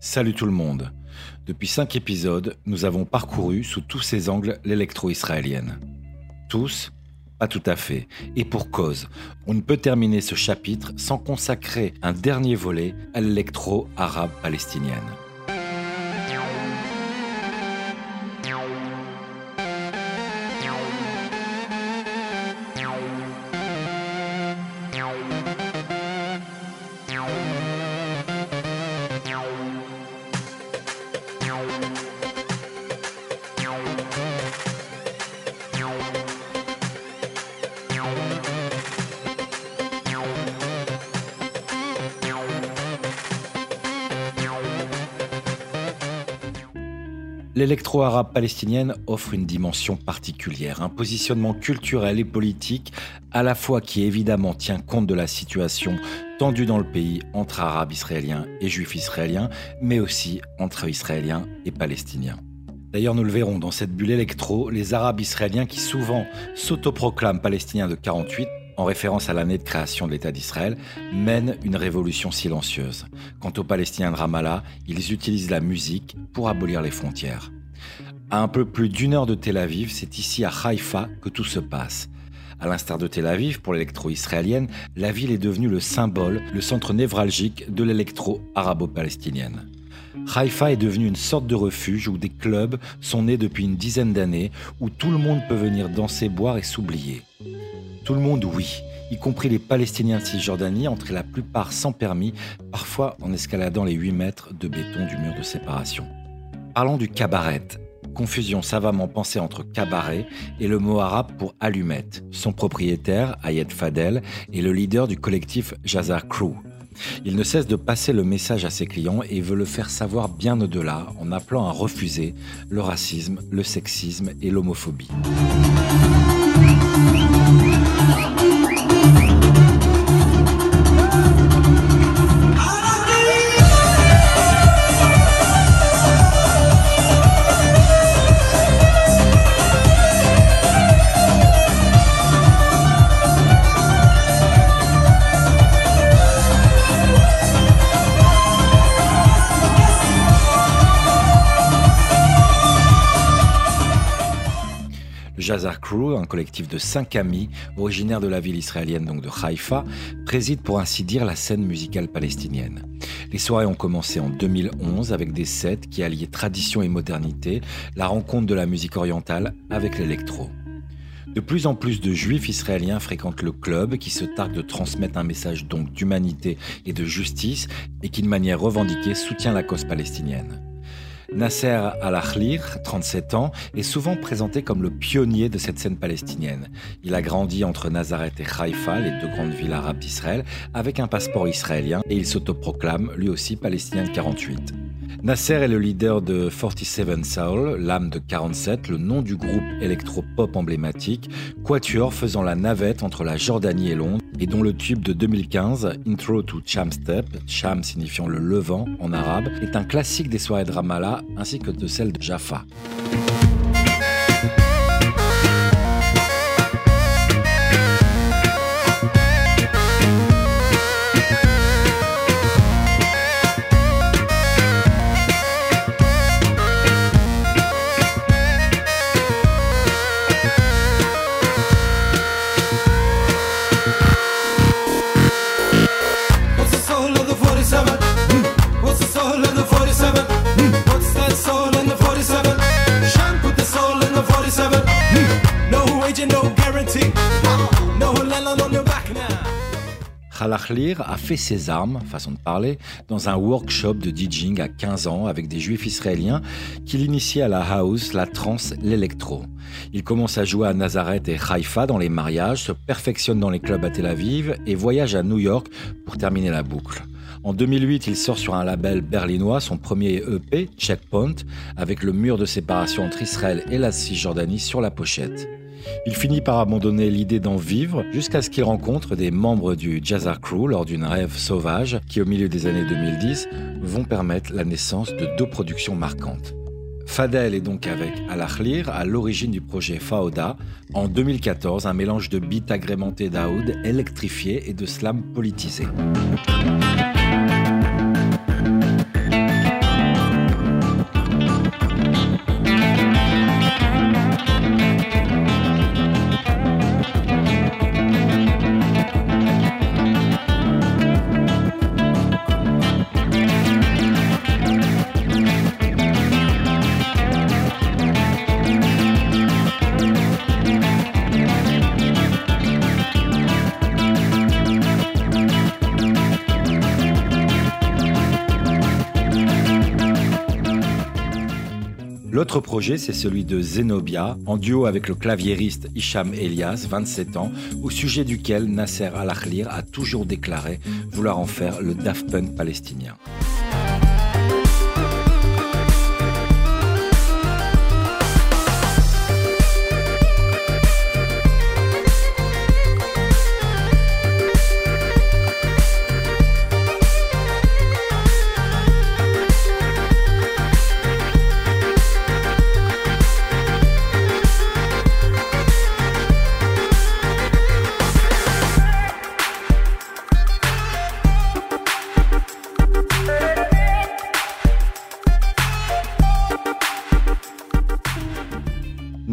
Salut tout le monde. Depuis cinq épisodes, nous avons parcouru sous tous ses angles l'électro-israélienne. Tous Pas tout à fait. Et pour cause, on ne peut terminer ce chapitre sans consacrer un dernier volet à l'électro-arabe palestinienne. L'électro-arabe palestinienne offre une dimension particulière, un positionnement culturel et politique à la fois qui évidemment tient compte de la situation tendue dans le pays entre arabes israéliens et juifs israéliens, mais aussi entre israéliens et palestiniens. D'ailleurs, nous le verrons dans cette bulle électro, les arabes israéliens qui souvent s'autoproclament palestiniens de 48 en référence à l'année de création de l'État d'Israël, mènent une révolution silencieuse. Quant aux Palestiniens de Ramallah, ils utilisent la musique pour abolir les frontières. À un peu plus d'une heure de Tel Aviv, c'est ici à Haïfa que tout se passe. À l'instar de Tel Aviv, pour l'électro-israélienne, la ville est devenue le symbole, le centre névralgique de l'électro-arabo-palestinienne. Haïfa est devenue une sorte de refuge où des clubs sont nés depuis une dizaine d'années, où tout le monde peut venir danser, boire et s'oublier. Tout le monde, oui, y compris les Palestiniens de Cisjordanie, entraient la plupart sans permis, parfois en escaladant les 8 mètres de béton du mur de séparation. Parlons du cabaret, confusion savamment pensée entre cabaret et le mot arabe pour allumette. Son propriétaire, Ayed Fadel, est le leader du collectif Jazar Crew. Il ne cesse de passer le message à ses clients et veut le faire savoir bien au-delà en appelant à refuser le racisme, le sexisme et l'homophobie. Jazar Crew, un collectif de cinq amis, originaires de la ville israélienne de Haïfa, préside pour ainsi dire la scène musicale palestinienne. Les soirées ont commencé en 2011 avec des sets qui alliaient tradition et modernité, la rencontre de la musique orientale avec l'électro. De plus en plus de juifs israéliens fréquentent le club qui se targue de transmettre un message d'humanité et de justice et qui de manière revendiquée soutient la cause palestinienne. Nasser Al-Akhlir, 37 ans, est souvent présenté comme le pionnier de cette scène palestinienne. Il a grandi entre Nazareth et Haïfa, les deux grandes villes arabes d'Israël, avec un passeport israélien et il s'autoproclame lui aussi palestinien de 48. Nasser est le leader de 47 Soul, l'âme de 47, le nom du groupe électro-pop emblématique, quatuor faisant la navette entre la Jordanie et Londres, et dont le tube de 2015, Intro to Cham Step, Cham signifiant le levant en arabe, est un classique des soirées de Ramallah ainsi que de celles de Jaffa. Khalachlir a fait ses armes, façon de parler, dans un workshop de DJing à 15 ans avec des juifs israéliens qui l'initiaient à la house, la trance, l'électro. Il commence à jouer à Nazareth et Haïfa dans les mariages, se perfectionne dans les clubs à Tel Aviv et voyage à New York pour terminer la boucle. En 2008, il sort sur un label berlinois son premier EP, Checkpoint, avec le mur de séparation entre Israël et la Cisjordanie sur la pochette. Il finit par abandonner l'idée d'en vivre jusqu'à ce qu'il rencontre des membres du Jazzar Crew lors d'une rêve sauvage qui, au milieu des années 2010, vont permettre la naissance de deux productions marquantes. Fadel est donc avec Al-Akhlir à l'origine du projet Faoda, en 2014, un mélange de beats agrémentés d'Aoud, électrifiés et de slam politisé. L'autre projet, c'est celui de Zenobia, en duo avec le claviériste Hicham Elias, 27 ans, au sujet duquel Nasser Al-Akhlir a toujours déclaré vouloir en faire le Daft Punk palestinien.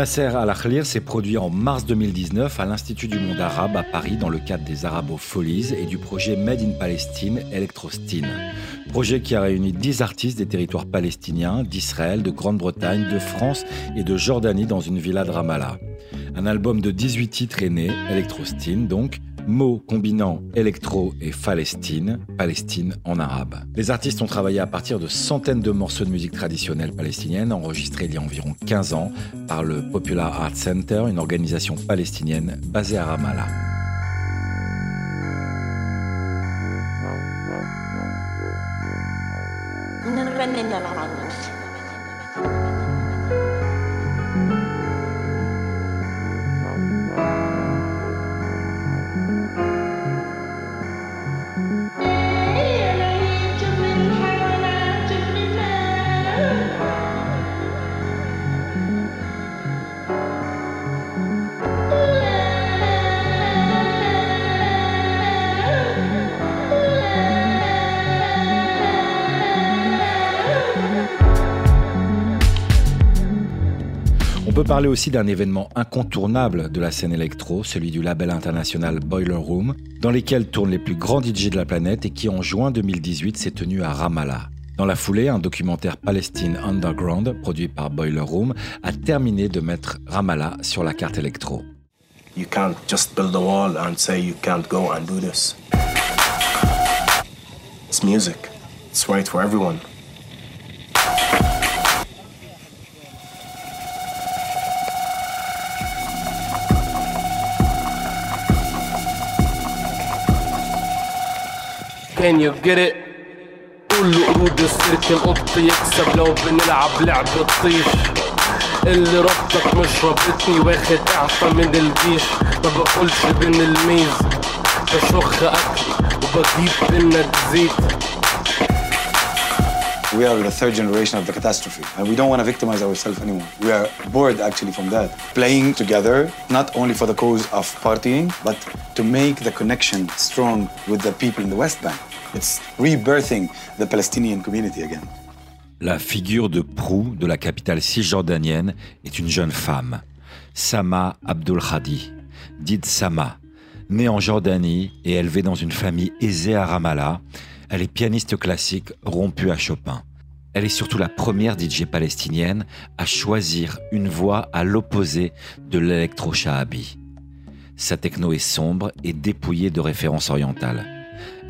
Nasser Al-Akhlir s'est produit en mars 2019 à l'Institut du monde arabe à Paris dans le cadre des Arabo-Folies et du projet Made in Palestine Electrostine. Projet qui a réuni 10 artistes des territoires palestiniens, d'Israël, de Grande-Bretagne, de France et de Jordanie dans une villa de Ramallah. Un album de 18 titres est né, Electrostine donc, mots combinant électro et Palestine, Palestine en arabe. Les artistes ont travaillé à partir de centaines de morceaux de musique traditionnelle palestinienne enregistrés il y a environ 15 ans par le Popular Art Center, une organisation palestinienne basée à Ramallah. Parler aussi d'un événement incontournable de la scène électro, celui du label international Boiler Room, dans lequel tournent les plus grands DJ de la planète et qui en juin 2018 s'est tenu à Ramallah. Dans la foulée, un documentaire Palestine Underground, produit par Boiler Room, a terminé de mettre Ramallah sur la carte électro. You can't just build a wall and say you can't go and do this. It's music. It's right for everyone. Can you get it? كل قرود السيرك القط يكسب لو بنلعب لعبة طيش اللي ربطك مش رابطني واخد اعفى من الجيش ما بقولش بين الميز بشخ اكلي وبجيب منك زيت We are the third generation of the catastrophe, and we don't want to victimize ourselves anymore. We are bored actually from that. Playing together, not only for the cause of partying, but to make the connection strong with the people in the West Bank. It's rebirthing the Palestinian community again. La figure de proue de la capitale cisjordanienne est une jeune femme, Sama Abdul Khadi, dite Sama. Née en Jordanie et élevée dans une famille aisée à Ramallah, elle est pianiste classique rompue à Chopin. Elle est surtout la première DJ palestinienne à choisir une voix à l'opposé de l'électro-shahabi. Sa techno est sombre et dépouillée de références orientales.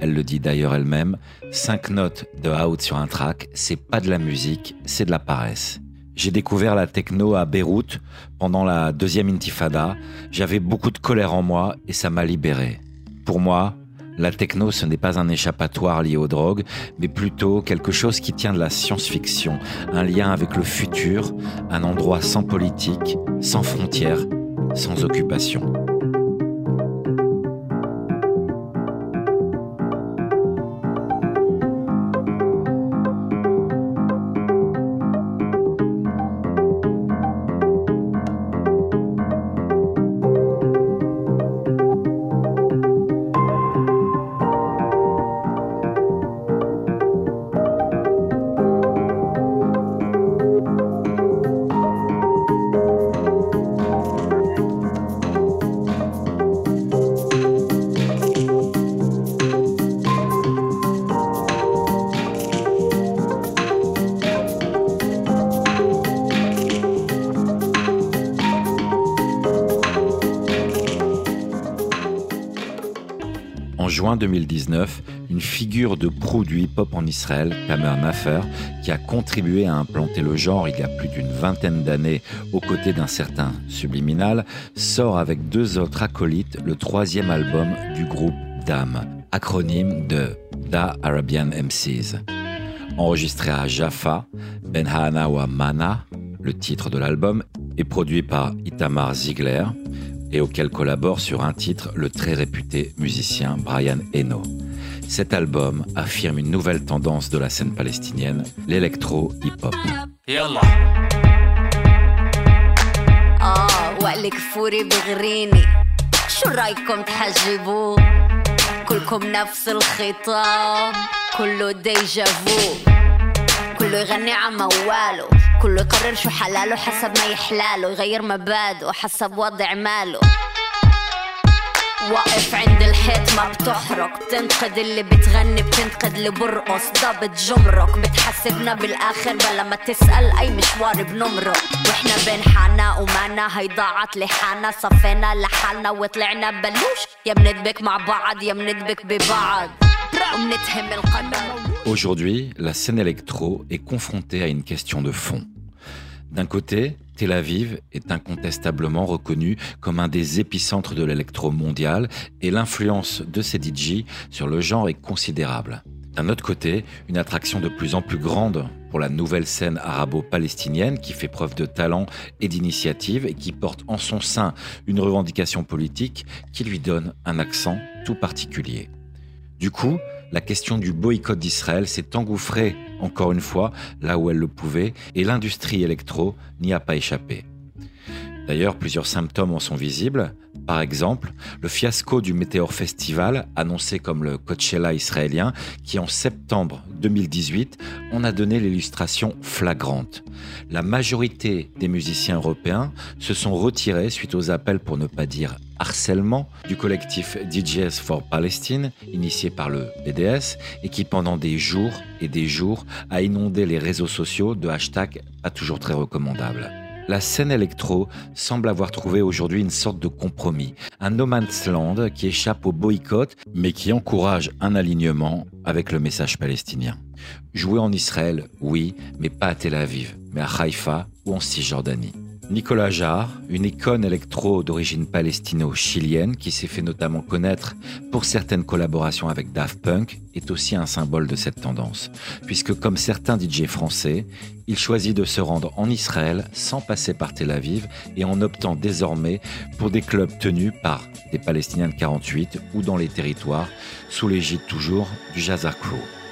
Elle le dit d'ailleurs elle-même, cinq notes de out sur un track, c'est pas de la musique, c'est de la paresse. J'ai découvert la techno à Beyrouth pendant la deuxième intifada. J'avais beaucoup de colère en moi et ça m'a libéré. Pour moi, la techno, ce n'est pas un échappatoire lié aux drogues, mais plutôt quelque chose qui tient de la science-fiction, un lien avec le futur, un endroit sans politique, sans frontières, sans occupation. Juin 2019, une figure de proue du hip-hop en Israël, Kamer Nafer, qui a contribué à implanter le genre il y a plus d'une vingtaine d'années aux côtés d'un certain Subliminal, sort avec deux autres acolytes le troisième album du groupe DAM, acronyme de Da Arabian MCs. Enregistré à Jaffa, Ben Hanawa Mana, le titre de l'album, est produit par Itamar Ziegler et auquel collabore sur un titre le très réputé musicien Brian Eno. Cet album affirme une nouvelle tendance de la scène palestinienne, l'électro-hip-hop. كله يغني عن مواله كله يقرر شو حلاله حسب ما يحلاله يغير مبادئه حسب وضع ماله. واقف عند الحيط ما بتحرق بتنقد اللي بتغني بتنقد اللي برقص ضابط جمرك بتحسبنا بالآخر بلا ما تسأل أي مشوار بنمرق. وإحنا بين حانا ومانا هي ضاعت لحانا صفينا لحالنا وطلعنا بلوش. يا بندبك مع بعض يا بندبك ببعض. Aujourd'hui, la scène électro est confrontée à une question de fond. D'un côté, Tel Aviv est incontestablement reconnu comme un des épicentres de l'électro mondial et l'influence de ces DJ sur le genre est considérable. D'un autre côté, une attraction de plus en plus grande pour la nouvelle scène arabo-palestinienne qui fait preuve de talent et d'initiative et qui porte en son sein une revendication politique qui lui donne un accent tout particulier. Du coup, la question du boycott d'Israël s'est engouffrée, encore une fois, là où elle le pouvait, et l'industrie électro n'y a pas échappé. D'ailleurs, plusieurs symptômes en sont visibles. Par exemple, le fiasco du Meteor Festival, annoncé comme le Coachella israélien, qui en septembre 2018 en a donné l'illustration flagrante. La majorité des musiciens européens se sont retirés suite aux appels, pour ne pas dire harcèlement, du collectif DJs for Palestine, initié par le BDS, et qui pendant des jours et des jours a inondé les réseaux sociaux de hashtags pas toujours très recommandables la scène électro semble avoir trouvé aujourd'hui une sorte de compromis, un no man's land qui échappe au boycott, mais qui encourage un alignement avec le message palestinien. Jouer en Israël, oui, mais pas à Tel Aviv, mais à Haïfa ou en Cisjordanie. Nicolas Jarre, une icône électro d'origine palestino-chilienne qui s'est fait notamment connaître pour certaines collaborations avec Daft Punk, est aussi un symbole de cette tendance, puisque comme certains DJ français, il choisit de se rendre en Israël sans passer par Tel Aviv et en optant désormais pour des clubs tenus par des Palestiniens de 48 ou dans les territoires, sous l'égide toujours du Jazz Crew.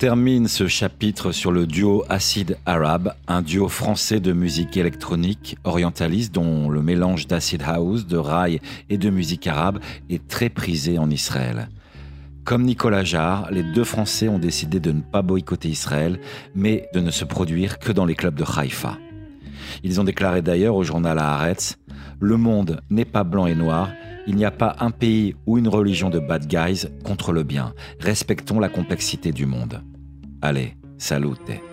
Termine ce chapitre sur le duo Acid Arab, un duo français de musique électronique orientaliste dont le mélange d'acid house, de rail et de musique arabe est très prisé en Israël. Comme Nicolas Jarre, les deux Français ont décidé de ne pas boycotter Israël, mais de ne se produire que dans les clubs de Haïfa. Ils ont déclaré d'ailleurs au journal Haaretz Le monde n'est pas blanc et noir, il n'y a pas un pays ou une religion de bad guys contre le bien. Respectons la complexité du monde. Allez, salute.